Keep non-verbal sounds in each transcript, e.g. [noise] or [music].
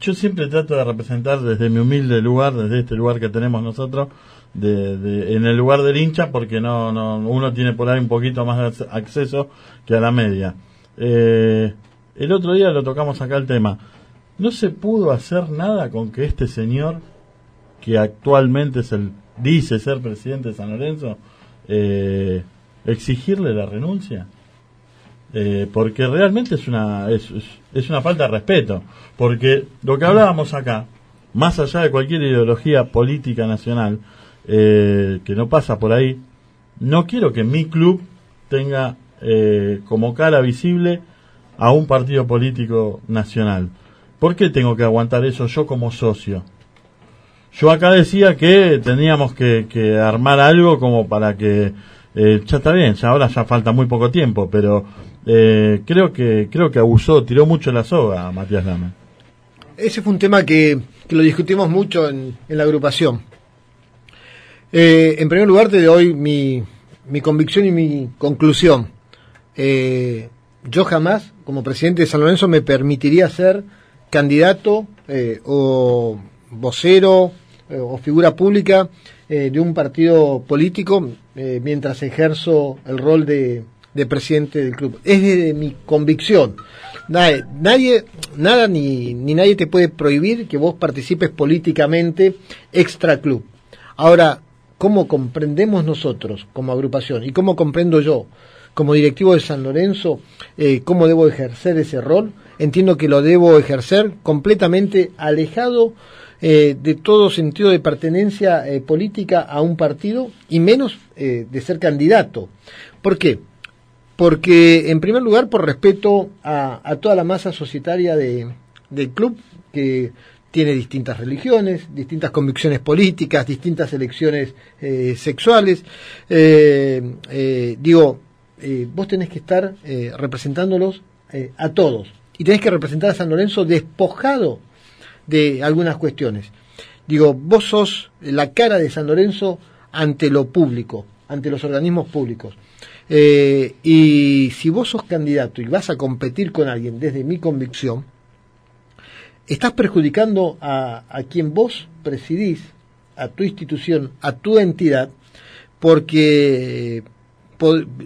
yo siempre trato de representar desde mi humilde lugar, desde este lugar que tenemos nosotros, de, en el lugar del hincha, porque no, no uno tiene por ahí un poquito más de acceso que a la media. Eh, el otro día lo tocamos acá el tema. No se pudo hacer nada con que este señor, que actualmente es el, dice ser presidente de San Lorenzo, eh, exigirle la renuncia. Eh, porque realmente es una, es, es, una falta de respeto. Porque lo que hablábamos acá, más allá de cualquier ideología política nacional, eh, que no pasa por ahí, no quiero que mi club tenga eh, como cara visible a un partido político nacional. ¿Por qué tengo que aguantar eso yo como socio? Yo acá decía que teníamos que, que armar algo como para que eh, ya está bien, ya ahora ya falta muy poco tiempo, pero eh, creo que creo que abusó, tiró mucho la soga Matías Lama. Ese fue un tema que, que lo discutimos mucho en, en la agrupación. Eh, en primer lugar, te doy mi, mi convicción y mi conclusión. Eh, yo jamás, como presidente de San Lorenzo, me permitiría ser candidato o vocero o figura pública de un partido político mientras ejerzo el rol de, de, presidente del club. Es de mi convicción. Nadie, nadie nada ni, ni nadie te puede prohibir que vos participes políticamente extra club. Ahora, ¿cómo comprendemos nosotros como agrupación y cómo comprendo yo como directivo de San Lorenzo eh, cómo debo ejercer ese rol? Entiendo que lo debo ejercer completamente alejado eh, de todo sentido de pertenencia eh, política a un partido y menos de ser candidato. ¿Por qué? Porque, en primer lugar, por respeto a, toda la masa societaria de, del club, que tiene distintas religiones, distintas convicciones políticas, distintas elecciones eh, sexuales. Eh, eh, digo, vos tenés que estar representándolos a todos y tenés que representar a San Lorenzo despojado de algunas cuestiones. Digo, vos sos la cara de San Lorenzo ante lo público, ante los organismos públicos. Eh, y si vos sos candidato y vas a competir con alguien desde mi convicción, estás perjudicando a, a quien vos presidís, a tu institución, a tu entidad, porque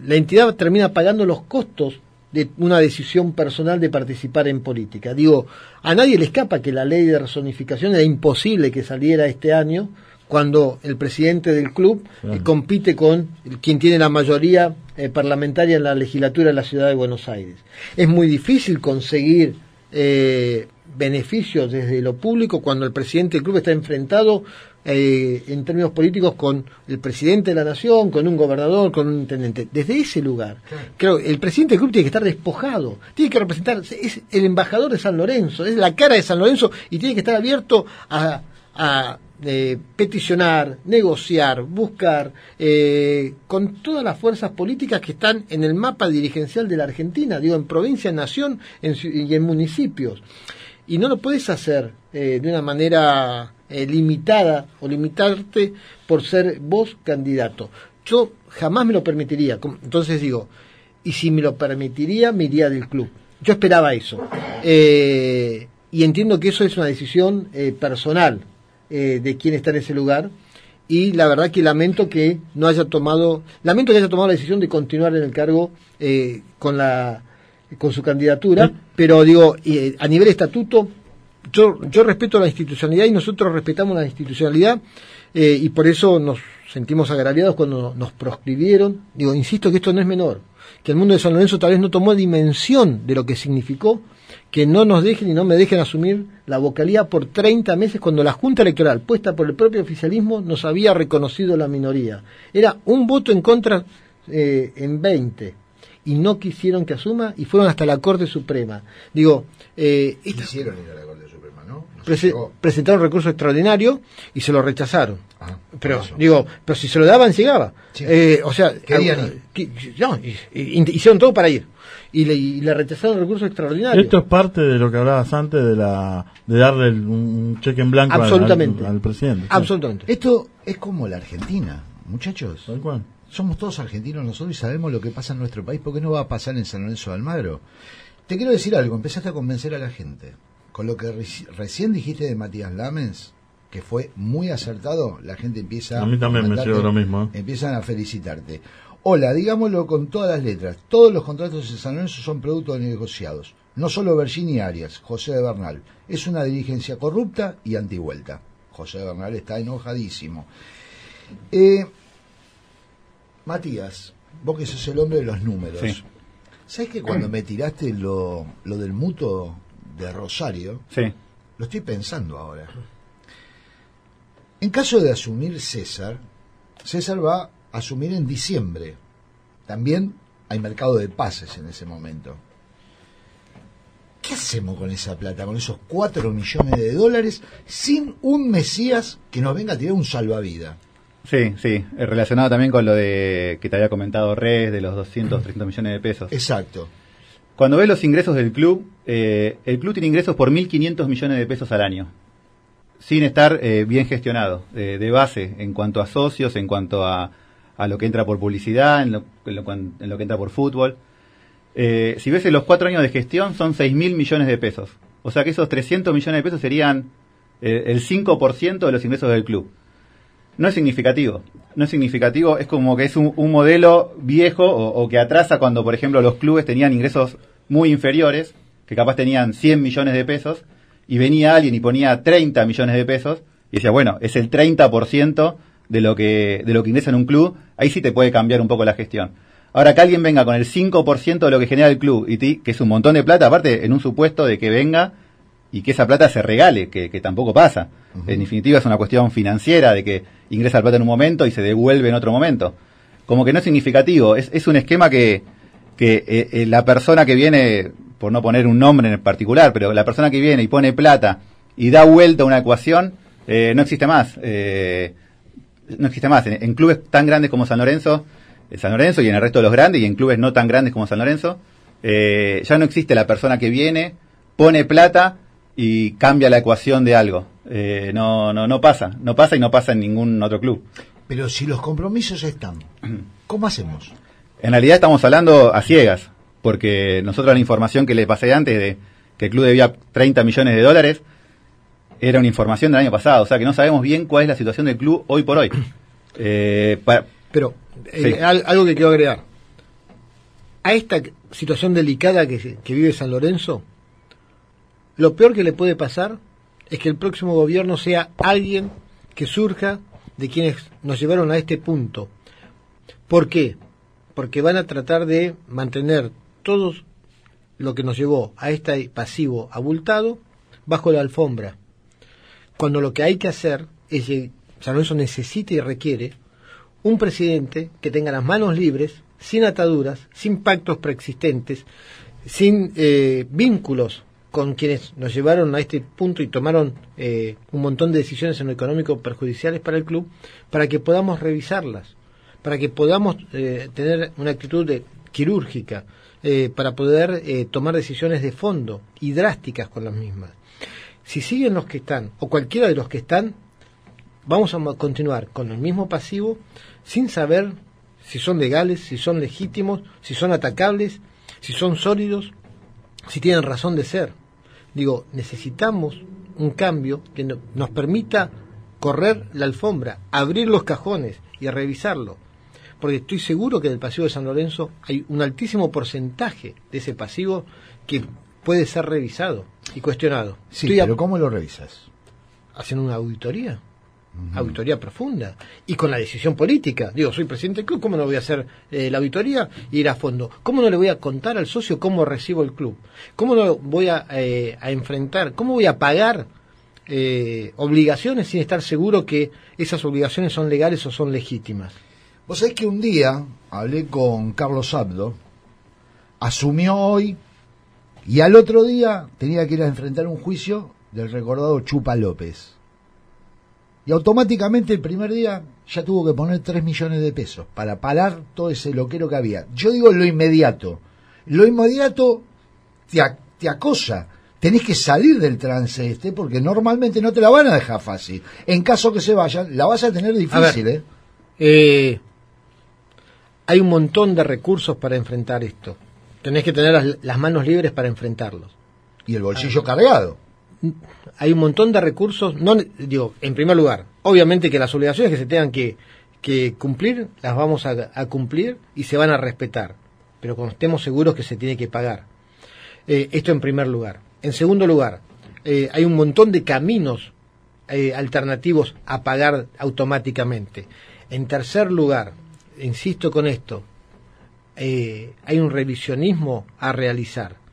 la entidad termina pagando los costos de una decisión personal de participar en política. Digo, a nadie le escapa que la ley de rezonificación era imposible que saliera este año cuando el presidente del club claro. eh, compite con quien tiene la mayoría eh, parlamentaria en la legislatura de la ciudad de Buenos Aires. Es muy difícil conseguir eh, beneficios desde lo público cuando el presidente del club está enfrentado eh, en términos políticos con el presidente de la nación, con un gobernador, con un intendente. Desde ese lugar, claro. creo el presidente del club tiene que estar despojado, tiene que representar, es el embajador de San Lorenzo, es la cara de San Lorenzo y tiene que estar abierto a, a eh, peticionar, negociar, buscar eh, con todas las fuerzas políticas que están en el mapa dirigencial de la Argentina, digo, en provincia, en nación y en municipios. Y no lo puedes hacer eh, de una manera eh, limitada o limitarte por ser vos candidato. Yo jamás me lo permitiría. Entonces digo, y si me lo permitiría, me iría del club. Yo esperaba eso. Eh, y entiendo que eso es una decisión personal eh, de quién está en ese lugar. Y la verdad que lamento que no haya tomado, lamento que haya tomado la decisión de continuar en el cargo eh, con la con su candidatura, ¿Sí? pero digo, eh, a nivel estatuto yo, yo respeto la institucionalidad y nosotros respetamos la institucionalidad eh, y por eso nos sentimos agraviados cuando nos proscribieron. Digo, insisto que esto no es menor, que el mundo de San Lorenzo tal vez no tomó dimensión de lo que significó que no nos dejen y no me dejen asumir la vocalía por 30 meses cuando la Junta Electoral, puesta por el propio oficialismo, nos había reconocido la minoría. Era un voto en contra eh, en 20 y no quisieron que asuma y fueron hasta la Corte Suprema. Digo, eh, quisieron a la Corte Prese presentaron recurso extraordinario y se lo rechazaron. Ah, pero digo, pero si se lo daban llegaba. Sí. Eh, o sea, querían ir. No, hicieron todo para ir. Y le, y le, rechazaron recursos extraordinarios. Esto es parte de lo que hablabas antes de la de darle un cheque en blanco Absolutamente. Al, al, presidente. Absolutamente. Esto es como la Argentina, muchachos. Tal cual somos todos argentinos nosotros y sabemos lo que pasa en nuestro país, porque no va a pasar en San Lorenzo de Almagro. Te quiero decir algo, empezaste a convencer a la gente. Con lo que reci- recién dijiste de Matías Lamens, que fue muy acertado, la gente empieza A mí también me lo mismo, ¿eh? Empiezan a felicitarte. Hola, digámoslo con todas las letras. Todos los contratos de San Lorenzo son producto de negociados. No solo Virginia Arias, José de Bernal. Es una dirigencia corrupta y antivuelta. José de Bernal está enojadísimo. Eh, Matías, vos que sos el hombre de los números. Sí. ¿Sabes que cuando [clears throat] me tiraste lo, lo del mutuo de Rosario, Sí, lo estoy pensando ahora. En caso de asumir César, César va a asumir en diciembre. También hay mercado de pases en ese momento. ¿Qué hacemos con esa plata, con esos 4 millones de dólares, sin un Mesías que nos venga a tirar un salvavidas? sí, sí. Relacionado también con lo de que te había comentado Res, de los 200, 300 millones de pesos. Exacto. Cuando ves los ingresos del club, eh, el club tiene ingresos por 1.500 millones de pesos al año, sin estar eh, bien gestionado, eh, de base, en cuanto a socios, en cuanto a, a lo que entra por publicidad, en lo, en lo en lo que entra por fútbol. Eh, si ves en los cuatro años de gestión, son 6.000 millones de pesos. O sea que esos 300 millones de pesos serían el 5% de los ingresos del club. No es significativo. No es significativo, es como que es un, modelo viejo o, que atrasa cuando, por ejemplo, los clubes tenían ingresos muy inferiores, que capaz tenían 100 millones de pesos, y venía alguien y ponía 30 millones de pesos, y decía, bueno, es el 30% de lo que de lo que ingresa en un club, ahí sí te puede cambiar un poco la gestión. Ahora que alguien venga con el 5% de lo que genera el club, y ti- que es un montón de plata, aparte en un supuesto de que venga y que esa plata se regale, que, que tampoco pasa. En definitiva es una cuestión financiera de que ingresa la plata en un momento y se devuelve en otro momento. Como que no es significativo, es, es un esquema que, que eh, eh, la persona que viene, por no poner un nombre en particular, pero la persona que viene y pone plata y da vuelta a una ecuación, eh, no existe más. No existe más. En, en clubes tan grandes como San Lorenzo, San Lorenzo y en el resto de los grandes y en clubes no tan grandes como San Lorenzo, ya no existe la persona que viene, pone plata y cambia la ecuación de algo. Eh, no, no, no pasa, no pasa y no pasa en ningún otro club. Pero si los compromisos están, [clears throat] ¿cómo hacemos? En realidad estamos hablando a ciegas, porque nosotros la información que le pasé antes de que el club debía 30 millones de dólares era una información del año pasado, o sea que no sabemos bien cuál es la situación del club hoy por hoy. [clears throat] Eh, Pero eh, Sí. algo que quiero agregar. A esta situación delicada que vive San Lorenzo, lo peor que le puede pasar es que el próximo gobierno sea alguien que surja de quienes nos llevaron a este punto. ¿Por qué? Porque van a tratar de mantener todo lo que nos llevó a este pasivo abultado bajo la alfombra. Cuando lo que hay que hacer es San Lorenzo necesita y requiere un presidente que tenga las manos libres, sin ataduras, sin pactos preexistentes, sin eh, vínculos con quienes nos llevaron a este punto y tomaron eh, un montón de decisiones en lo económico perjudiciales para el club, para que podamos revisarlas, para que podamos eh, tener una actitud quirúrgica, eh, para poder eh, tomar decisiones de fondo y drásticas con las mismas. Si siguen los que están, o cualquiera de los que están, vamos a continuar con el mismo pasivo sin saber si son legales, si son legítimos, si son atacables, si son sólidos, si tienen razón de ser. Digo, necesitamos un cambio que no- nos permita correr la alfombra, abrir los cajones y revisarlo. Porque estoy seguro que del pasivo de San Lorenzo hay un altísimo porcentaje de ese pasivo que puede ser revisado y cuestionado. Sí, Estoy pero ¿cómo lo revisas? haciendo una auditoría, auditoría profunda y con la decisión política. Digo, soy presidente del club, ¿cómo no voy a hacer eh, la auditoría e ir a fondo? ¿Cómo no le voy a contar al socio cómo recibo el club? ¿Cómo no voy a, eh, a enfrentar? ¿Cómo voy a pagar eh, obligaciones sin estar seguro que esas obligaciones son legales o son legítimas? Vos sabés que un día hablé con Carlos Abdo, asumió hoy y al otro día tenía que ir a enfrentar un juicio del recordado Chupa López. Y automáticamente el primer día ya tuvo que poner 3 millones de pesos para parar todo ese loquero que había. Yo digo lo inmediato. Lo inmediato te, te acosa. Tenés que salir del trance este porque normalmente no te la van a dejar fácil. En caso que se vayan, la vas a tener difícil, ¿eh? Eh, hay un montón de recursos para enfrentar esto. Tenés que tener las, las manos libres para enfrentarlos. Y el bolsillo cargado. Hay un montón de recursos, no digo, en primer lugar, obviamente que las obligaciones que se tengan que, cumplir, las vamos a, cumplir y se van a respetar, pero cuando estemos seguros que se tiene que pagar. Eh, esto en primer lugar. En segundo lugar, eh, hay un montón de caminos eh, alternativos a pagar automáticamente. En tercer lugar, insisto con esto, hay un revisionismo a realizar.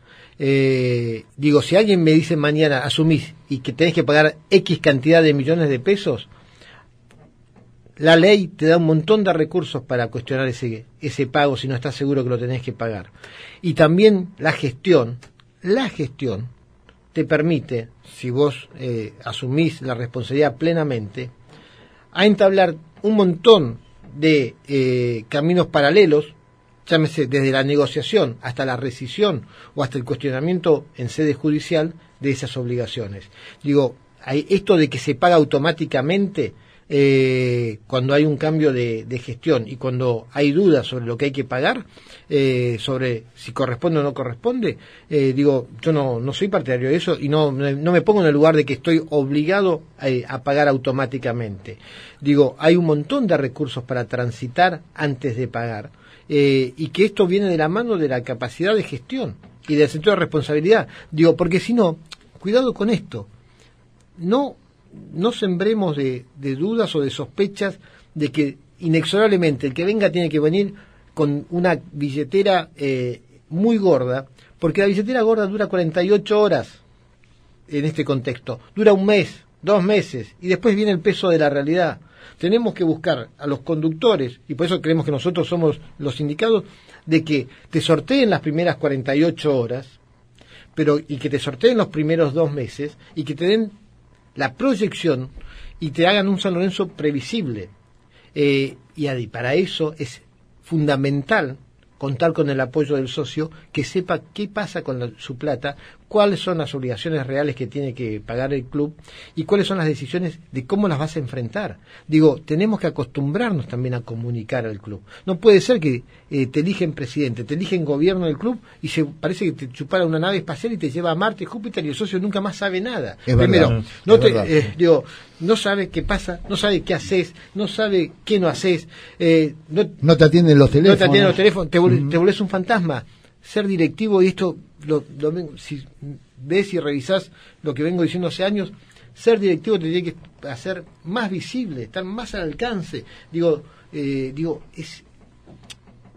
Eh, digo, si alguien me dice mañana, asumís y que tenés que pagar X cantidad de millones de pesos, la ley te da un montón de recursos para cuestionar ese, ese pago si no estás seguro que lo tenés que pagar. Y también la gestión, la gestión te permite, si vos eh, asumís la responsabilidad plenamente, a entablar un montón de eh, caminos paralelos, llámese desde la negociación hasta la rescisión o hasta el cuestionamiento en sede judicial de esas obligaciones. Digo, hay esto de que se paga automáticamente eh, cuando hay un cambio de, gestión y cuando hay dudas sobre lo que hay que pagar, eh, sobre si corresponde o no corresponde, eh, digo, yo no, no soy partidario de eso y no, no me pongo en el lugar de que estoy obligado a, a pagar automáticamente. Digo, hay un montón de recursos para transitar antes de pagar eh, y que esto viene de la mano de la capacidad de gestión y del sentido de responsabilidad. Digo, porque si no, cuidado con esto. No no sembremos de, de, dudas o de sospechas de que inexorablemente el que venga tiene que venir con una billetera eh, muy gorda, porque la billetera gorda dura 48 horas en este contexto, dura un mes, dos meses, y después viene el peso de la realidad. Tenemos que buscar a los conductores, y por eso creemos que nosotros somos los indicados, de que te sorteen las primeras 48 horas, pero y que te sorteen los primeros dos meses, y que te den la proyección y te hagan un San Lorenzo previsible. Eh, y para eso es fundamental contar con el apoyo del socio que sepa qué pasa con su plata, cuáles son las obligaciones reales que tiene que pagar el club y cuáles son las decisiones de cómo las vas a enfrentar. Digo, tenemos que acostumbrarnos también a comunicar al club. No puede ser que eh, te eligen presidente, te eligen gobierno del club y se parece que te chupara una nave espacial y te lleva a Marte, Júpiter y el socio nunca más sabe nada. Es Primero, verdad, no te, eh, digo, no sabe qué pasa, no sabe qué haces, no sabe qué no haces, eh, no, No te atienden los no teléfonos. te atienden los teléfonos, te, vol- te volvés un fantasma. Ser directivo, y esto, lo, lo si ves y revisás lo que vengo diciendo hace años, ser directivo te tiene que hacer más visible, estar más al alcance. Digo, eh, digo, es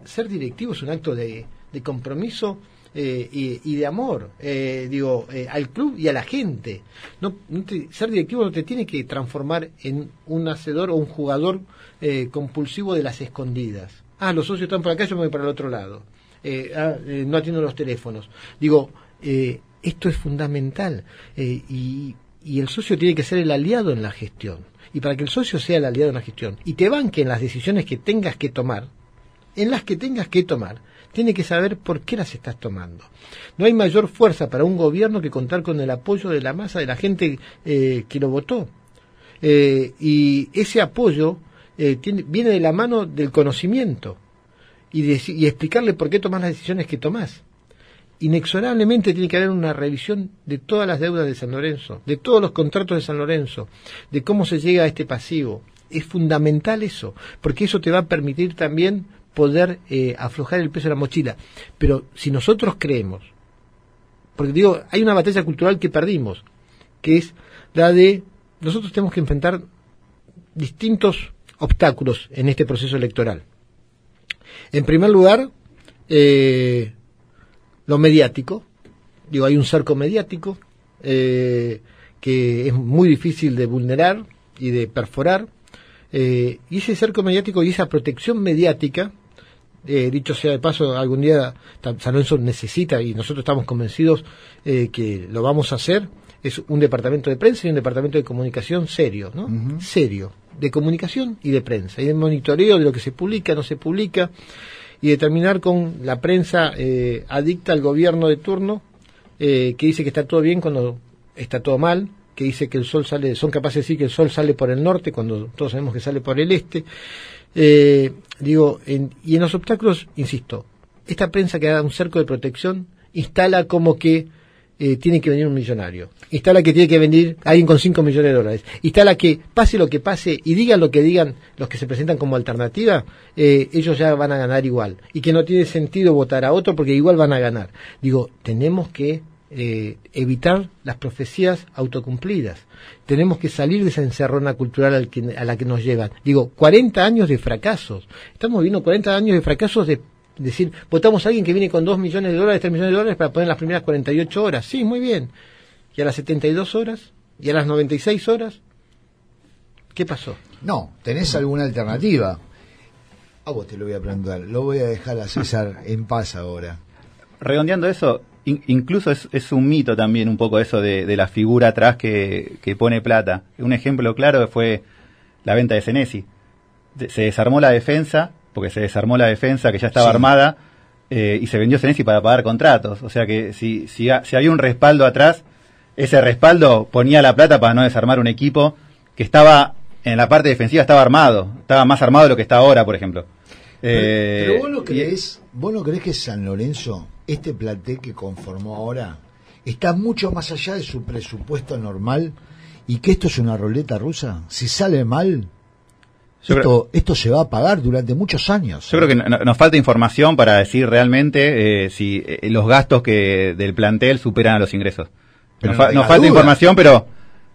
ser directivo es un acto de, de compromiso eh, y, y de amor, eh, digo, eh, al club y a la gente. No, no te- ser directivo no te tiene que transformar en un hacedor o un jugador eh, compulsivo de las escondidas. Ah, los socios están por acá, yo me voy para el otro lado. Eh, ah, eh, no atiendo los teléfonos. Digo, eh, esto es fundamental eh, y, y el socio tiene que ser el aliado en la gestión. Y para que el socio sea el aliado en la gestión y te banque en las decisiones que tengas que tomar, en las que tengas que tomar, tiene que saber por qué las estás tomando. No hay mayor fuerza para un gobierno que contar con el apoyo de la masa de la gente que lo votó. Y ese apoyo viene de la mano del conocimiento y, explicarle por qué tomas las decisiones que tomás. Inexorablemente tiene que haber una revisión de todas las deudas de San Lorenzo, de todos los contratos de San Lorenzo, de cómo se llega a este pasivo. Es fundamental eso, porque eso te va a permitir también poder eh, aflojar el peso de la mochila. Pero si nosotros creemos, porque digo, hay una batalla cultural que perdimos, que es la de nosotros tenemos que enfrentar distintos obstáculos en este proceso electoral. En primer lugar, eh, lo mediático. Digo, hay un cerco mediático eh, que es muy difícil de vulnerar y de perforar. Eh, y ese cerco mediático y esa protección mediática, eh, dicho sea de paso, algún día San Lorenzo necesita, y nosotros estamos convencidos eh, que lo vamos a hacer, es un departamento de prensa y un departamento de comunicación serio, ¿no? Serio, de comunicación y de prensa, y de monitoreo de lo que se publica, no se publica, y de terminar con la prensa eh, adicta al gobierno de turno, eh, que dice que está todo bien cuando está todo mal, que dice que el sol sale, son capaces de decir que el sol sale por el norte cuando todos sabemos que sale por el este. Eh, digo, en- y en los obstáculos, insisto, esta prensa que da un cerco de protección instala como que eh, tiene que venir un millonario. Está la que tiene que venir alguien con 5 millones de dólares. Está la que, pase lo que pase y digan lo que digan los que se presentan como alternativa, eh, ellos ya van a ganar igual. Y que no tiene sentido votar a otro porque igual van a ganar. Digo, tenemos que eh, evitar las profecías autocumplidas. Tenemos que salir de esa encerrona cultural a la que nos llevan. Digo, 40 años de fracasos. Estamos viviendo 40 años de fracasos de decir, votamos a alguien que viene con 2 millones de dólares, 3 millones de dólares para poner las primeras 48 horas. Sí, muy bien. ¿Y a las 72 horas? ¿Y a las 96 horas? ¿Qué pasó? No, ¿tenés alguna alternativa? A vos te lo voy a preguntar. Lo voy a dejar a César en paz ahora. redondeando eso, in- incluso es, es un mito también un poco eso de, de la figura atrás que, que pone plata. Un ejemplo claro fue la venta de Senesi. De- Se desarmó la defensa, porque se desarmó la defensa que ya estaba Sí. armada, eh, y se vendió Senesi para pagar contratos. O sea que si, si, ha- si había un respaldo atrás, ese respaldo ponía la plata para no desarmar un equipo que estaba en la parte defensiva, estaba armado, estaba más armado de lo que está ahora, por ejemplo. Eh, Pero vos no crees, vos no crees que San Lorenzo, este plantel que conformó ahora, está mucho más allá de su presupuesto normal y que esto es una roleta rusa. Si sale mal, Yo esto, esto se va a pagar durante muchos años. Yo creo que no- no- nos falta información para decir realmente eh, si eh, los gastos que del plantel superan a los ingresos. Pero nos fa- falta duda. información, pero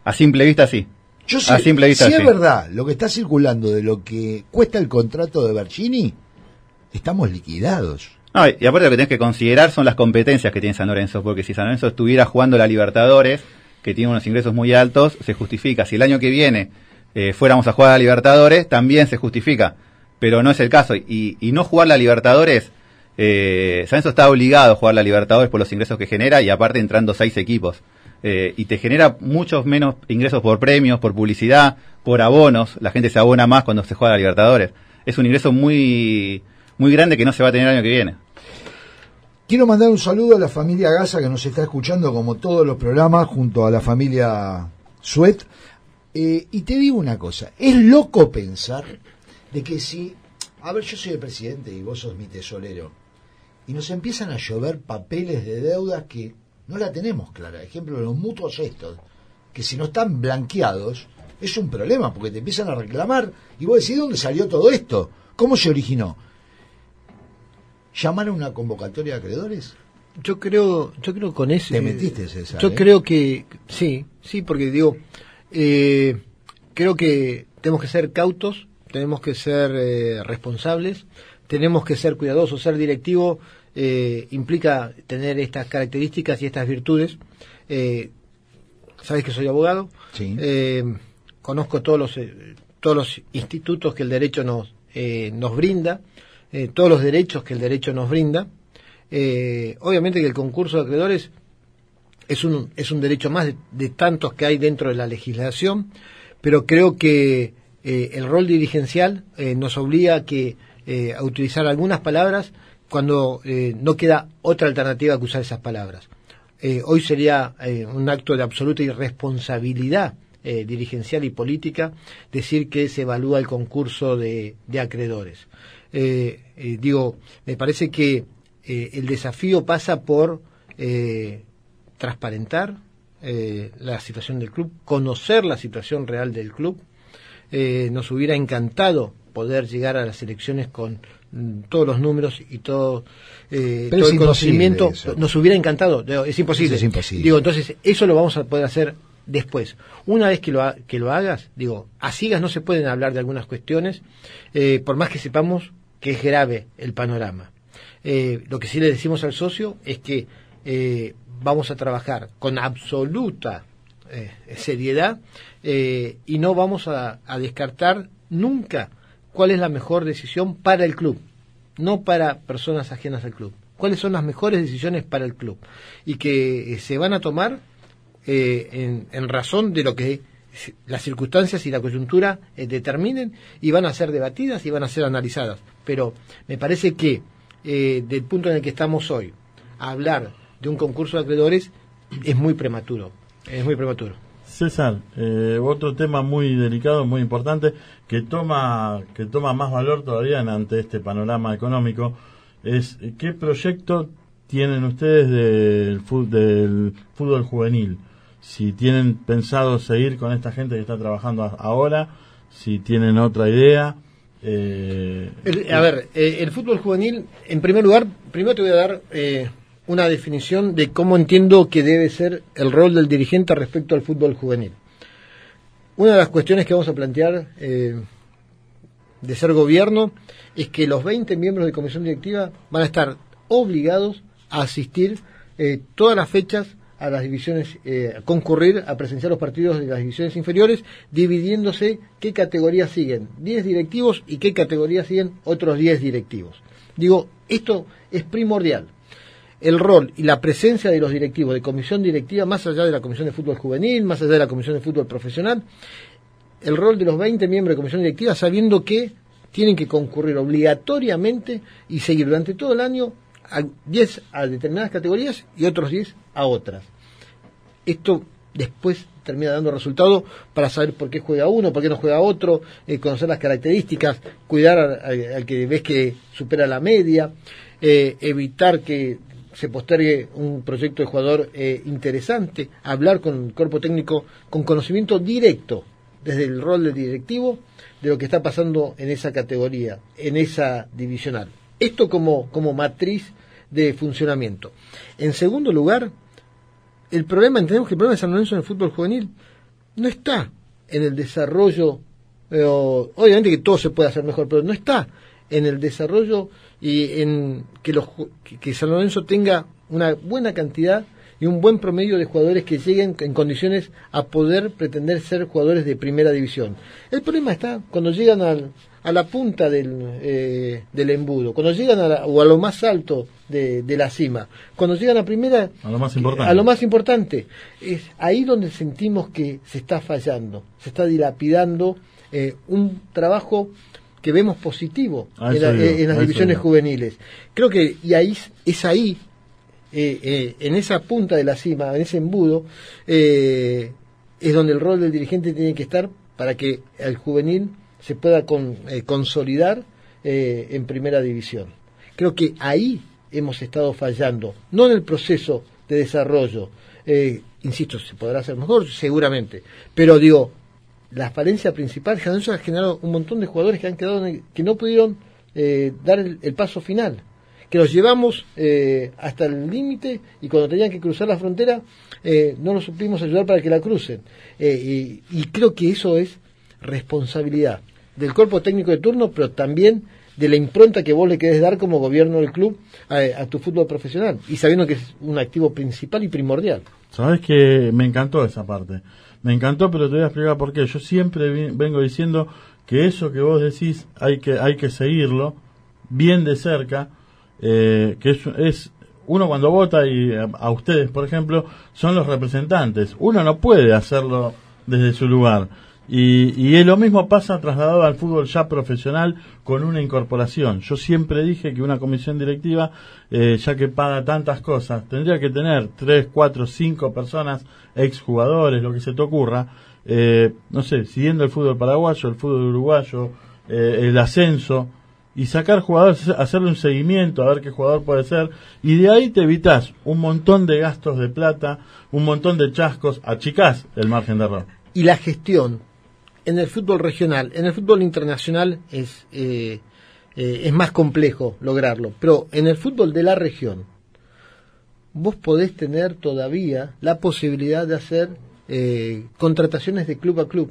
a simple vista sí. Yo sé, a simple vista si sí. es verdad lo que está circulando de lo que cuesta el contrato de Bergini, estamos liquidados. No, y aparte lo que tenés que considerar son las competencias que tiene San Lorenzo, porque si San Lorenzo estuviera jugando la Libertadores, que tiene unos ingresos muy altos, se justifica. Si el año que viene eh, fuéramos a jugar a Libertadores, también se justifica. Pero no es el caso. Y, y no jugar la Libertadores, eh, está obligado a jugar la Libertadores por los ingresos que genera y aparte entrando seis equipos. Eh, y te genera muchos menos ingresos por premios, por publicidad, por abonos. La gente se abona más cuando se juega la Libertadores. Es un ingreso muy, muy grande que no se va a tener el año que viene. Quiero mandar un saludo a la familia Gaza que nos está escuchando como todos los programas junto a la familia Suet. Eh, y te digo una cosa, es loco pensar de que si, a ver, yo soy el presidente y vos sos mi tesorero, y nos empiezan a llover papeles de deudas que no la tenemos clara. Ejemplo, los mutuos estos, que si no están blanqueados, es un problema, porque te empiezan a reclamar y vos decís, ¿de dónde salió todo esto? ¿Cómo se originó? ¿Llamar a una convocatoria de acreedores? Yo creo, yo creo con ese. Te metiste, César, Yo ¿eh? creo que sí, sí, porque digo, eh, creo que tenemos que ser cautos, tenemos que ser eh, responsables, tenemos que ser cuidadosos, ser directivo eh, implica tener estas características y estas virtudes. Eh, Sabes que soy abogado, Sí. conozco todos los todos los institutos que el derecho nos eh, nos brinda, todos los derechos que el derecho nos brinda. Obviamente que el concurso de acreedores es un, es un derecho más de, tantos que hay dentro de la legislación, pero creo que eh, el rol dirigencial eh, nos obliga a, que, eh, utilizar algunas palabras cuando no queda otra alternativa que usar esas palabras. Hoy sería un acto de absoluta irresponsabilidad dirigencial y política decir que se evalúa el concurso de, acreedores. Digo, me parece que el desafío pasa por transparentar eh, la situación del club, conocer la situación real del club. Eh, nos hubiera encantado poder llegar a las elecciones con mm, todos los números y todo, eh, todo el conocimiento. eso. Nos hubiera encantado, es imposible. Es imposible. Digo, entonces, eso lo vamos a poder hacer después. Una vez que lo, ha- que lo hagas, digo, a ciegas no se pueden hablar de algunas cuestiones, eh, por más que sepamos que es grave el panorama. Lo que sí le decimos al socio es que eh, vamos a trabajar con absoluta eh, seriedad eh, y no vamos a, descartar nunca cuál es la mejor decisión para el club, no para personas ajenas al club. ¿Cuáles son las mejores decisiones para el club? Y que eh, se van a tomar en, en razón de lo que las circunstancias y la coyuntura determinen y van a ser debatidas y van a ser analizadas. Pero me parece que del punto en el que estamos hoy, hablar de un concurso de acreedores es muy prematuro. Es muy prematuro. César, eh, otro tema muy delicado, muy importante, que toma, que toma más valor todavía ante este panorama económico, es qué proyecto tienen ustedes del, del fútbol juvenil. Si tienen pensado seguir con esta gente que está trabajando ahora, si tienen otra idea. Eh, a ver, eh, el fútbol juvenil, en primer lugar, primero te voy a dar eh, una definición de cómo entiendo que debe ser el rol del dirigente respecto al fútbol juvenil. Una de las cuestiones que vamos a plantear de ser gobierno es que los 20 miembros de comisión directiva van a estar obligados a asistir todas las fechas a las divisiones, eh, concurrir a presenciar los partidos de las divisiones inferiores, dividiéndose qué categorías siguen 10 directivos y qué categorías siguen otros 10 directivos. Digo, esto es primordial. El rol y la presencia de los directivos de comisión directiva, más allá de la comisión de fútbol juvenil, más allá de la comisión de fútbol profesional, el rol de los 20 miembros de comisión directiva sabiendo que tienen que concurrir obligatoriamente y seguir durante todo el año a 10 a determinadas categorías y otros 10 a otras. Esto después termina dando resultado para saber por qué juega uno, por qué no juega otro, eh, conocer las características, cuidar al, que ves que supera la media, eh, evitar que se postergue un proyecto de jugador eh, interesante, hablar con el cuerpo técnico con conocimiento directo desde el rol del directivo de lo que está pasando en esa categoría, en esa divisional. Esto como, como matriz de funcionamiento. En segundo lugar, el problema, entendemos que el problema de San Lorenzo en el fútbol juvenil no está en el desarrollo, eh, obviamente que todo se puede hacer mejor, pero no está en el desarrollo y en que, los, que San Lorenzo tenga una buena cantidad y un buen promedio de jugadores que lleguen en condiciones a poder pretender ser jugadores de primera división. El problema está cuando llegan al, a la punta del, eh, del embudo, cuando llegan a o a lo más alto de, de, la cima, cuando llegan a primera, a lo más importante, a lo más importante es ahí donde sentimos que se está fallando, se está dilapidando eh, un trabajo que vemos positivo en, en, las divisiones juveniles. Creo que y ahí es ahí eh, eh, en esa punta de la cima, en ese embudo, eh, es donde el rol del dirigente tiene que estar para que el juvenil se pueda consolidar en primera división. Creo que ahí hemos estado fallando, no en el proceso de desarrollo. insisto, se podrá hacer mejor, seguramente, pero digo, la falencia principal, ha generado un montón de jugadores que han quedado, que no pudieron dar el paso final que los llevamos eh, hasta el límite y cuando tenían que cruzar la frontera eh, no los supimos ayudar para que la crucen. Eh, y, creo que eso es responsabilidad del cuerpo técnico de turno, pero también de la impronta que vos le querés dar como gobierno del club a, tu fútbol profesional y sabiendo que es un activo principal y primordial. Sabes que me encantó esa parte. Me encantó, pero te voy a explicar por qué. Yo siempre vengo diciendo que eso que vos decís hay que, hay que seguirlo bien de cerca eh, que es, uno cuando vota y a, ustedes, por ejemplo, son los representantes. Uno no puede hacerlo desde su lugar. Y, y lo mismo pasa trasladado al fútbol ya profesional con una incorporación. Yo siempre dije que una comisión directiva, eh, ya que paga tantas cosas, tendría que tener tres, cuatro, cinco personas, exjugadores, lo que se te ocurra, eh, no sé, siguiendo el fútbol paraguayo, el fútbol uruguayo, el ascenso, y sacar jugadores, hacerle un seguimiento, a ver qué jugador puede ser, y de ahí te evitas un montón de gastos de plata, un montón de chascos, achicás el margen de error. Y la gestión en el fútbol regional, en el fútbol internacional es, eh, eh, es más complejo lograrlo, pero en el fútbol de la región, vos podés tener todavía la posibilidad de hacer eh, contrataciones de club a club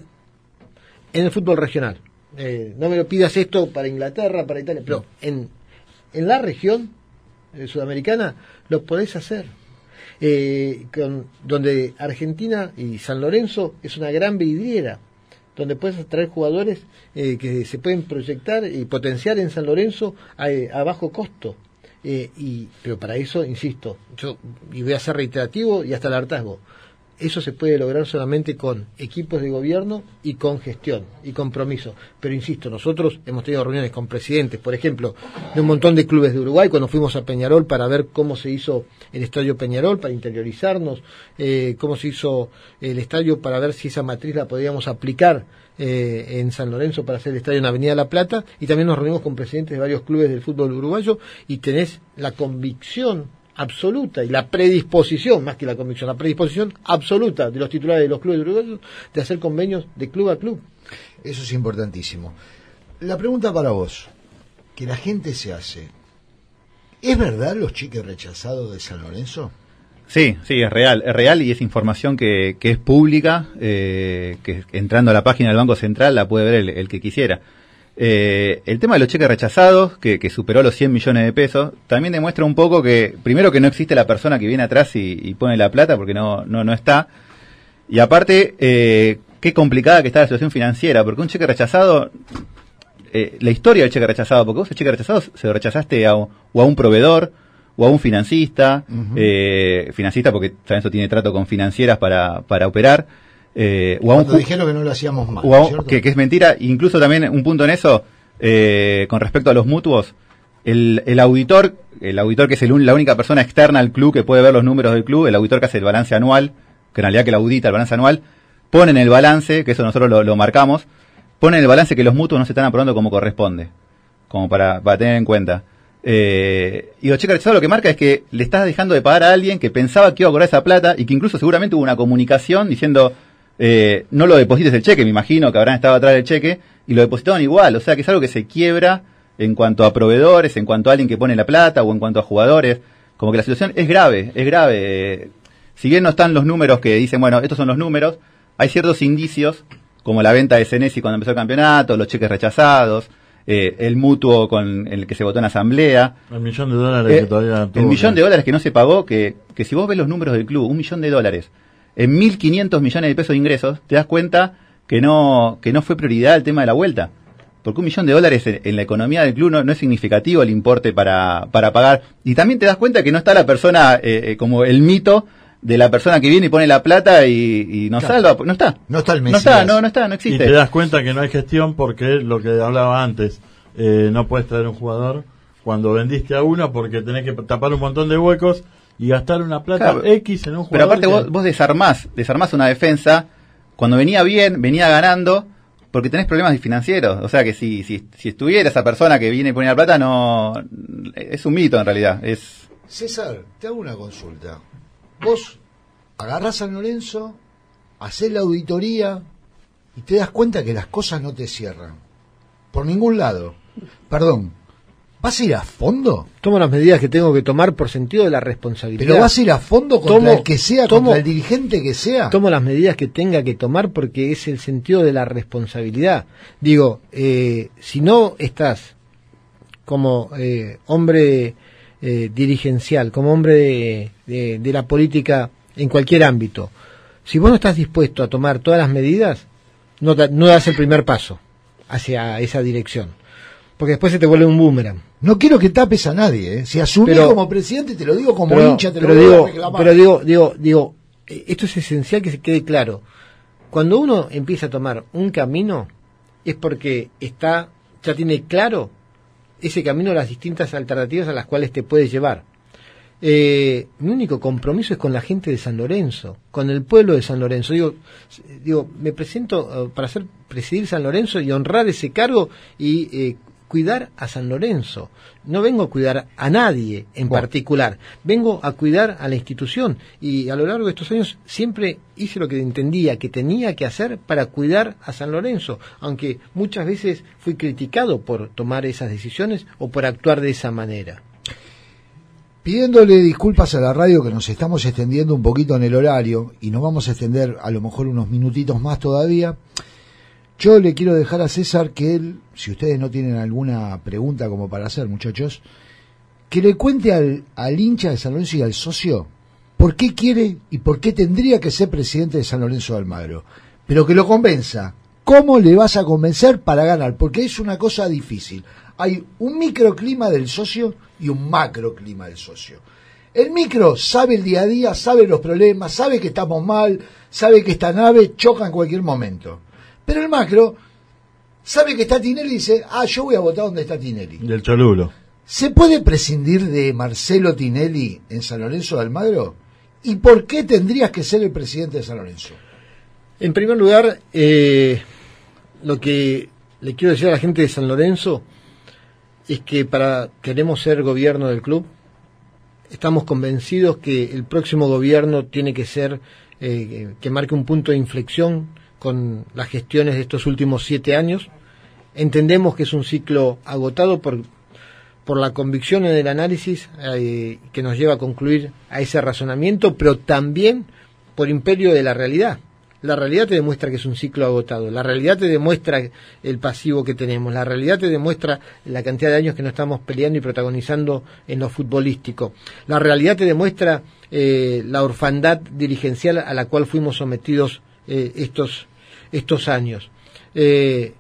en el fútbol regional. Eh, no me lo pidas esto para Inglaterra, para Italia, pero en, en la región eh, sudamericana lo podés hacer. Eh, con, donde Argentina y San Lorenzo es una gran vidriera, donde puedes atraer jugadores que se pueden proyectar y potenciar en San Lorenzo a, bajo costo. y, pero para eso, insisto, yo y voy a ser reiterativo y hasta el hartazgo eso se puede lograr solamente con equipos de gobierno y con gestión y compromiso. Pero insisto, nosotros hemos tenido reuniones con presidentes, por ejemplo, de un montón de clubes de Uruguay, cuando fuimos a Peñarol para ver cómo se hizo el estadio Peñarol, para interiorizarnos, eh, cómo se hizo el estadio para ver si esa matriz la podíamos aplicar eh, en San Lorenzo para hacer el estadio en Avenida La Plata, y también nos reunimos con presidentes de varios clubes del fútbol uruguayo y tenés la convicción absoluta y la predisposición, más que la convicción, la predisposición absoluta de los titulares de los clubes uruguayos de hacer convenios de club a club. Eso es importantísimo. La pregunta para vos, que la gente se hace, ¿es verdad los cheques rechazados de San Lorenzo? Sí, sí, es real, es real y es información que, que es pública, eh, que entrando a la página del Banco Central la puede ver el, el que quisiera. Eh, el tema de los cheques rechazados, que, que, superó los 100 millones de pesos, también demuestra un poco que, primero que no existe la persona que viene atrás y, y pone la plata, porque no, no, no está. Y aparte, eh, qué complicada que está la situación financiera, porque un cheque rechazado, eh, la historia del cheque rechazado, porque vos el cheque rechazado se lo rechazaste a, o a un proveedor, o a un financista, uh -huh. financista porque San eso tiene trato con financieras para, para operar, eh, o a un dijeron que no lo hacíamos más. Un, que, que, es mentira. Incluso también un punto en eso, eh, con respecto a los mutuos, el, el, auditor, el auditor que es el, la única persona externa al club que puede ver los números del club, el auditor que hace el balance anual, que en realidad que la audita el balance anual, pone en el balance, que eso nosotros lo, lo marcamos, pone en el balance que los mutuos no se están aprobando como corresponde, como para, para tener en cuenta. Eh, y los cheques rechazados lo que marca es que le estás dejando de pagar a alguien que pensaba que iba a cobrar esa plata y que incluso seguramente hubo una comunicación diciendo eh, no lo deposites el cheque, me imagino que habrán estado atrás del cheque, y lo depositaron igual, o sea que es algo que se quiebra en cuanto a proveedores, en cuanto a alguien que pone la plata o en cuanto a jugadores, como que la situación es grave, es grave. Si bien no están los números que dicen, bueno, estos son los números, hay ciertos indicios, como la venta de Senesi cuando empezó el campeonato, los cheques rechazados, eh, el mutuo con el que se votó en asamblea. El millón de dólares eh, que todavía El millón de dólares que no se pagó, que, que si vos ves los números del club, un millón de dólares, en 1.500 millones de pesos de ingresos, te das cuenta que no, que no fue prioridad el tema de la vuelta. Porque un millón de dólares en, en la economía del club no, no, es significativo el importe para, para pagar. Y también te das cuenta que no está la persona, eh, eh, como el mito de la persona que viene y pone la plata y, y nos claro. salva. No está. No está el No está, no, no está, no existe. Y te das cuenta que no hay gestión porque lo que hablaba antes, eh, no puedes traer un jugador cuando vendiste a uno porque tenés que tapar un montón de huecos y gastar una plata claro. X en un jugador. Pero aparte que... vos, vos, desarmás, desarmás una defensa cuando venía bien, venía ganando, porque tenés problemas financieros. O sea que si, si, si estuviera esa persona que viene y pone la plata, no. Es un mito en realidad. Es... César, te hago una consulta. Vos agarrás a Lorenzo, haces la auditoría y te das cuenta que las cosas no te cierran. Por ningún lado. Perdón, ¿Vas a ir a fondo? Tomo las medidas que tengo que tomar por sentido de la responsabilidad. ¿Pero vas a ir a fondo contra tomo, el que sea, tomo, contra el dirigente que sea? Tomo las medidas que tenga que tomar porque es el sentido de la responsabilidad. Digo, eh, si no estás como eh, hombre eh, dirigencial, como hombre de, de, de la política en cualquier ámbito, si vos no estás dispuesto a tomar todas las medidas, no, no das el primer paso hacia esa dirección porque después se te vuelve un boomerang. No quiero que tapes a nadie, ¿eh? Si asumís pero, como presidente, te lo digo como pero, hincha, te pero lo digo, digo Pero digo, digo, digo, esto es esencial que se quede claro. Cuando uno empieza a tomar un camino, es porque está, ya tiene claro ese camino, las distintas alternativas a las cuales te puedes llevar. Eh, mi único compromiso es con la gente de San Lorenzo, con el pueblo de San Lorenzo. Digo, digo me presento uh, para hacer presidir San Lorenzo y honrar ese cargo y eh, cuidar a San Lorenzo. No vengo a cuidar a nadie en bueno. particular. Vengo a cuidar a la institución. Y a lo largo de estos años siempre hice lo que entendía que tenía que hacer para cuidar a San Lorenzo. Aunque muchas veces fui criticado por tomar esas decisiones o por actuar de esa manera. Pidiéndole disculpas a la radio que nos estamos extendiendo un poquito en el horario y nos vamos a extender a lo mejor unos minutitos más todavía. Yo le quiero dejar a César que él, si ustedes no tienen alguna pregunta como para hacer, muchachos, que le cuente al, hincha de San Lorenzo y al socio por qué quiere y por qué tendría que ser presidente de San Lorenzo de Almagro. Pero que lo convenza. ¿Cómo le vas a convencer para ganar? Porque es una cosa difícil. Hay un microclima del socio y un macroclima del socio. El micro sabe el día a día, sabe los problemas, sabe que estamos mal, sabe que esta nave choca en cualquier momento. Pero el macro sabe que está Tinelli y dice, ah, yo voy a votar donde está Tinelli. Del Cholulo. ¿Se puede prescindir de Marcelo Tinelli en San Lorenzo de Almagro? ¿Y por qué tendrías que ser el presidente de San Lorenzo? En primer lugar, eh, lo que le quiero decir a la gente de San Lorenzo es que para queremos ser gobierno del club, estamos convencidos que el próximo gobierno tiene que ser, eh, que marque un punto de inflexión con las gestiones de estos últimos siete años. Entendemos que es un ciclo agotado por, por la convicción en el análisis eh, que nos lleva a concluir a ese razonamiento, pero también por imperio de la realidad. La realidad te demuestra que es un ciclo agotado, la realidad te demuestra el pasivo que tenemos, la realidad te demuestra la cantidad de años que nos estamos peleando y protagonizando en lo futbolístico, la realidad te demuestra eh, la orfandad dirigencial a la cual fuimos sometidos eh, estos, estos años. Eh,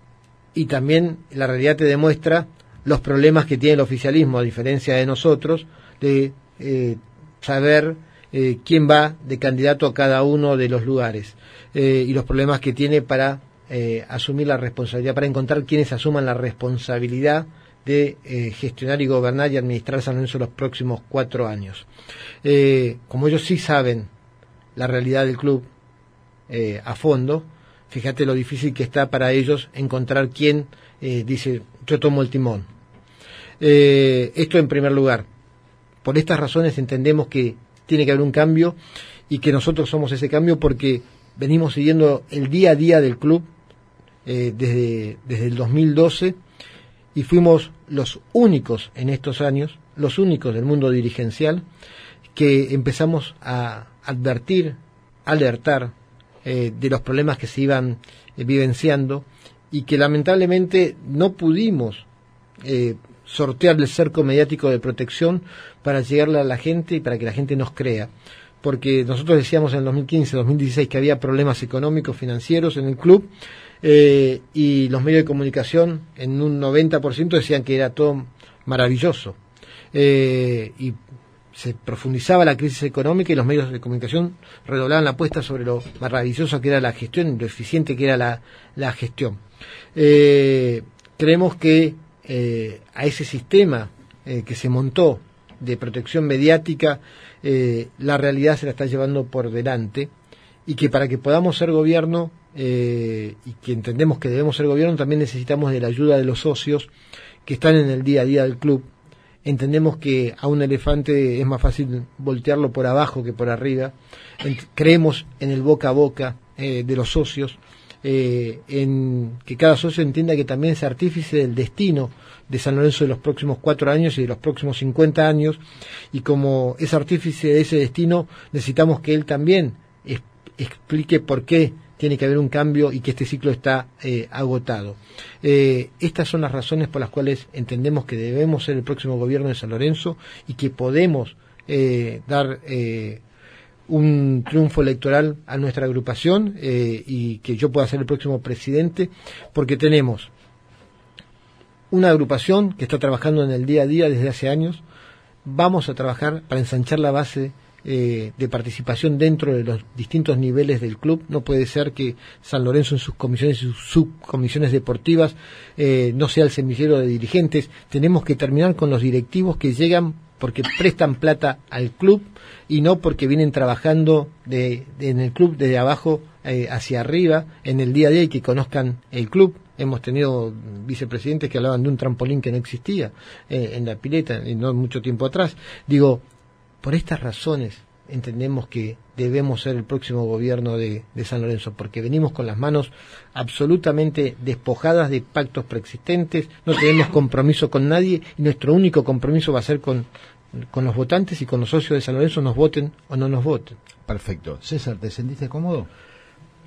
y también la realidad te demuestra los problemas que tiene el oficialismo, a diferencia de nosotros, de saber quién va de candidato a cada uno de los lugares. Eh, y los problemas que tiene para eh, asumir la responsabilidad, para encontrar quienes asuman la responsabilidad de eh, gestionar y gobernar y administrar San Lorenzo los próximos cuatro años. como ellos sí saben la realidad del club a fondo, fíjate lo difícil que está para ellos encontrar quién dice yo tomo el timón. esto en primer lugar. Por estas razones entendemos que tiene que haber un cambio y que nosotros somos ese cambio porque venimos siguiendo el día a día del club eh, desde, desde el 2012 y fuimos los únicos en estos años, los únicos del mundo dirigencial, que empezamos a advertir, alertar eh, de los problemas que se iban eh, vivenciando y que lamentablemente no pudimos sortear el cerco mediático de protección para llegarle a la gente y para que la gente nos crea porque nosotros decíamos en el 2015, 2016 que había problemas económicos, financieros en el club, eh, y los medios de comunicación en un 90% decían que era todo maravilloso. Eh, y se profundizaba la crisis económica y los medios de comunicación redoblaban la apuesta sobre lo maravilloso que era la gestión y lo eficiente que era la, gestión. Eh, creemos que a ese sistema que se montó de protección mediática eh, la realidad se la está llevando por delante y que para que podamos ser gobierno eh, y que entendemos que debemos ser gobierno también necesitamos de la ayuda de los socios que están en el día a día del club. Entendemos que a un elefante es más fácil voltearlo por abajo que por arriba. creemos en el boca a boca eh, de los socios, en que cada socio entienda que también es artífice del destino de San Lorenzo de los próximos cuatro años y de los próximos cincuenta años, y como es artífice de ese destino, necesitamos que él también explique por qué tiene que haber un cambio y que este ciclo está eh, agotado. Eh, estas son las razones por las cuales entendemos que debemos ser el próximo gobierno de San Lorenzo y que podemos eh, dar un triunfo electoral a nuestra agrupación y que yo pueda ser el próximo presidente, porque tenemos una agrupación que está trabajando en el día a día desde hace años. Vamos a trabajar para ensanchar la base eh, de participación dentro de los distintos niveles del club. No puede ser que San Lorenzo en sus comisiones y sus subcomisiones deportivas eh, no sea el semillero de dirigentes. Tenemos que terminar con los directivos que llegan porque prestan plata al club y no porque vienen trabajando de, en el club desde abajo eh, hacia arriba en el día a día y que conozcan el club. Hemos tenido vicepresidentes que hablaban de un trampolín que no existía eh, en la pileta y no mucho tiempo atrás. Digo, por estas razones entendemos que debemos ser el próximo gobierno de, de, San Lorenzo, porque venimos con las manos absolutamente despojadas de pactos preexistentes, no tenemos [laughs] compromiso con nadie y nuestro único compromiso va a ser con, con los votantes y con los socios de San Lorenzo, nos voten o no nos voten. Perfecto. César, ¿te sentiste cómodo?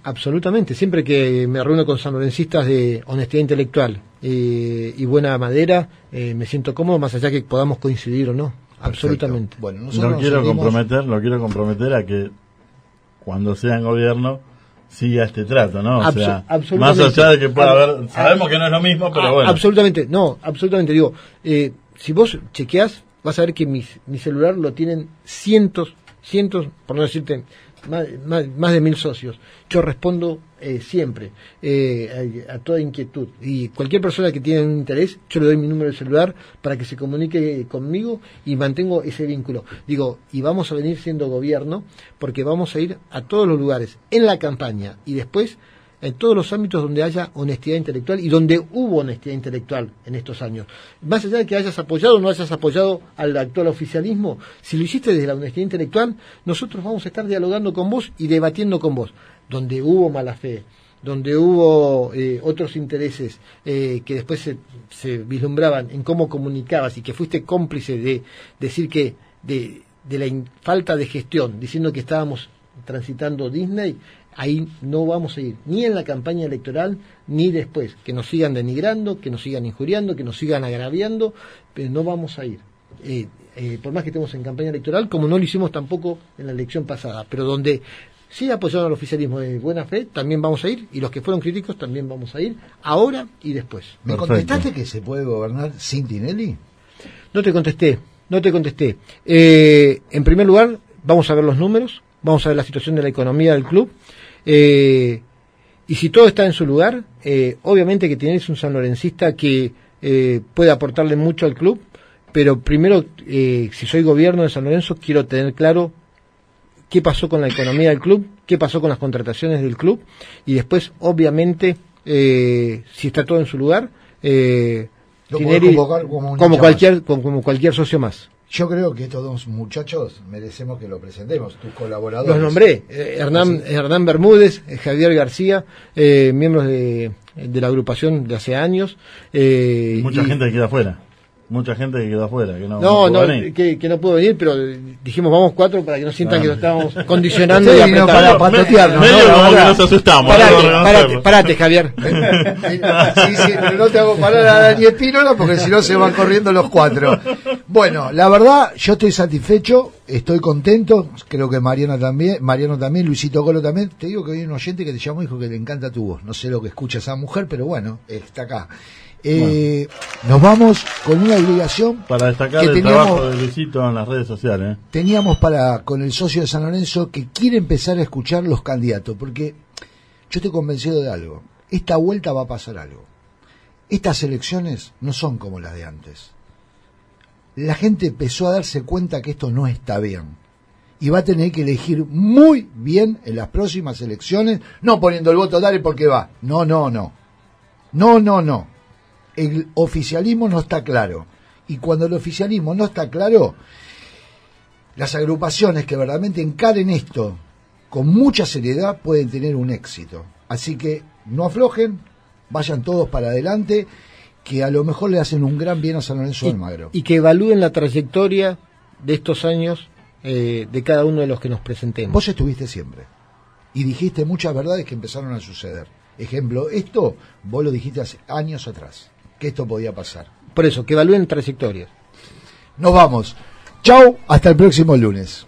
Absolutamente, siempre que me reúno con sanlorencistas de honestidad intelectual eh, y buena madera, eh, me siento cómodo, más allá que podamos coincidir o no. Absolutamente. Bueno, no quiero comprometer, lo quiero comprometer a que cuando sea en gobierno siga este trato, ¿no? O sea, más allá de que pueda haber, sabemos que no es lo mismo, pero bueno. Absolutamente, no, absolutamente. Digo, eh, si vos chequeás, vas a ver que mi, mi celular lo tienen cientos, cientos, por no decirte más, de mil socios. Yo respondo eh, siempre eh, a, toda inquietud. Y cualquier persona que tiene un interés, yo le doy mi número de celular para que se comunique conmigo y mantengo ese vínculo. Digo, y vamos a venir siendo gobierno porque vamos a ir a todos los lugares en la campaña y después en todos los ámbitos donde haya honestidad intelectual y donde hubo honestidad intelectual en estos años. Más allá de que hayas apoyado o no hayas apoyado al actual oficialismo, si lo hiciste desde la honestidad intelectual, nosotros vamos a estar dialogando con vos y debatiendo con vos. Donde hubo mala fe, donde hubo eh, otros intereses eh, que después se, se, vislumbraban en cómo comunicabas y que fuiste cómplice de decir que de, de la falta de gestión, diciendo que estábamos transitando Disney, ahí no vamos a ir ni en la campaña electoral ni después. Que nos sigan denigrando, que nos sigan injuriando, que nos sigan agraviando, pero no vamos a ir. Eh, eh, por más que estemos en campaña electoral, como no lo hicimos tampoco en la elección pasada, pero donde sí apoyaron al oficialismo de buena fe, también vamos a ir, y los que fueron críticos también vamos a ir, ahora y después. ¿Me contestaste que se puede gobernar sin Tinelli? No te contesté, no te contesté. Eh, en primer lugar, vamos a ver los números, vamos a ver la situación de la economía del club, eh, y si todo está en su lugar, eh, obviamente que tienes un sanlorencista que eh, puede aportarle mucho al club, pero primero, eh, si soy gobierno de San Lorenzo, quiero tener claro qué pasó con la economía del club, qué pasó con las contrataciones del club, y después, obviamente, eh, si está todo en su lugar, eh, Tineri, como, como cualquier como cualquier socio más. Yo creo que estos dos muchachos merecemos que lo presentemos, tus colaboradores. Los nombré, eh, Hernán, Hernán Bermúdez, eh, Javier García, eh, miembros de, de, la agrupación de hace años. Eh, Mucha y, gente que queda afuera mucha gente que quedó afuera, que no, no, no, no que, que, no pudo venir, pero dijimos vamos cuatro para que no sientan que lo estábamos [laughs] condicionando y no, para patotearnos. Medio no, como que nos asustamos. Parate, parate, parate, Javier. [laughs] sí, sí, pero no te hago parar a Dani Espínola porque si no se van corriendo los cuatro. Bueno, la verdad, yo estoy satisfecho, estoy contento, creo que Mariano también, Mariano también, Luisito Colo también. Te digo que hay un oyente que te llamó y dijo que le encanta tu voz. No sé lo que escucha esa mujer, pero bueno, está acá. Eh, bueno. Nos vamos con una obligación para destacar el teníamos, trabajo de Luisito en las redes sociales. ¿eh? Teníamos para con el socio de San Lorenzo que quiere empezar a escuchar los candidatos, porque yo estoy convencido de algo. Esta vuelta va a pasar algo. Estas elecciones no son como las de antes. La gente empezó a darse cuenta que esto no está bien. Y va a tener que elegir muy bien en las próximas elecciones, no poniendo el voto dale porque va. No, no, no. No, no, no el oficialismo no está claro. Y cuando el oficialismo no está claro, las agrupaciones que verdaderamente encaren esto con mucha seriedad pueden tener un éxito. Así que no aflojen, vayan todos para adelante, que a lo mejor le hacen un gran bien a San Lorenzo del Magro. Y que evalúen la trayectoria de estos años eh, de cada uno de los que nos presentemos. Vos estuviste siempre y dijiste muchas verdades que empezaron a suceder. Ejemplo, esto vos lo dijiste hace años atrás que esto podía pasar. Por eso, que evalúen trayectorias. Nos vamos. Chau, hasta el próximo lunes.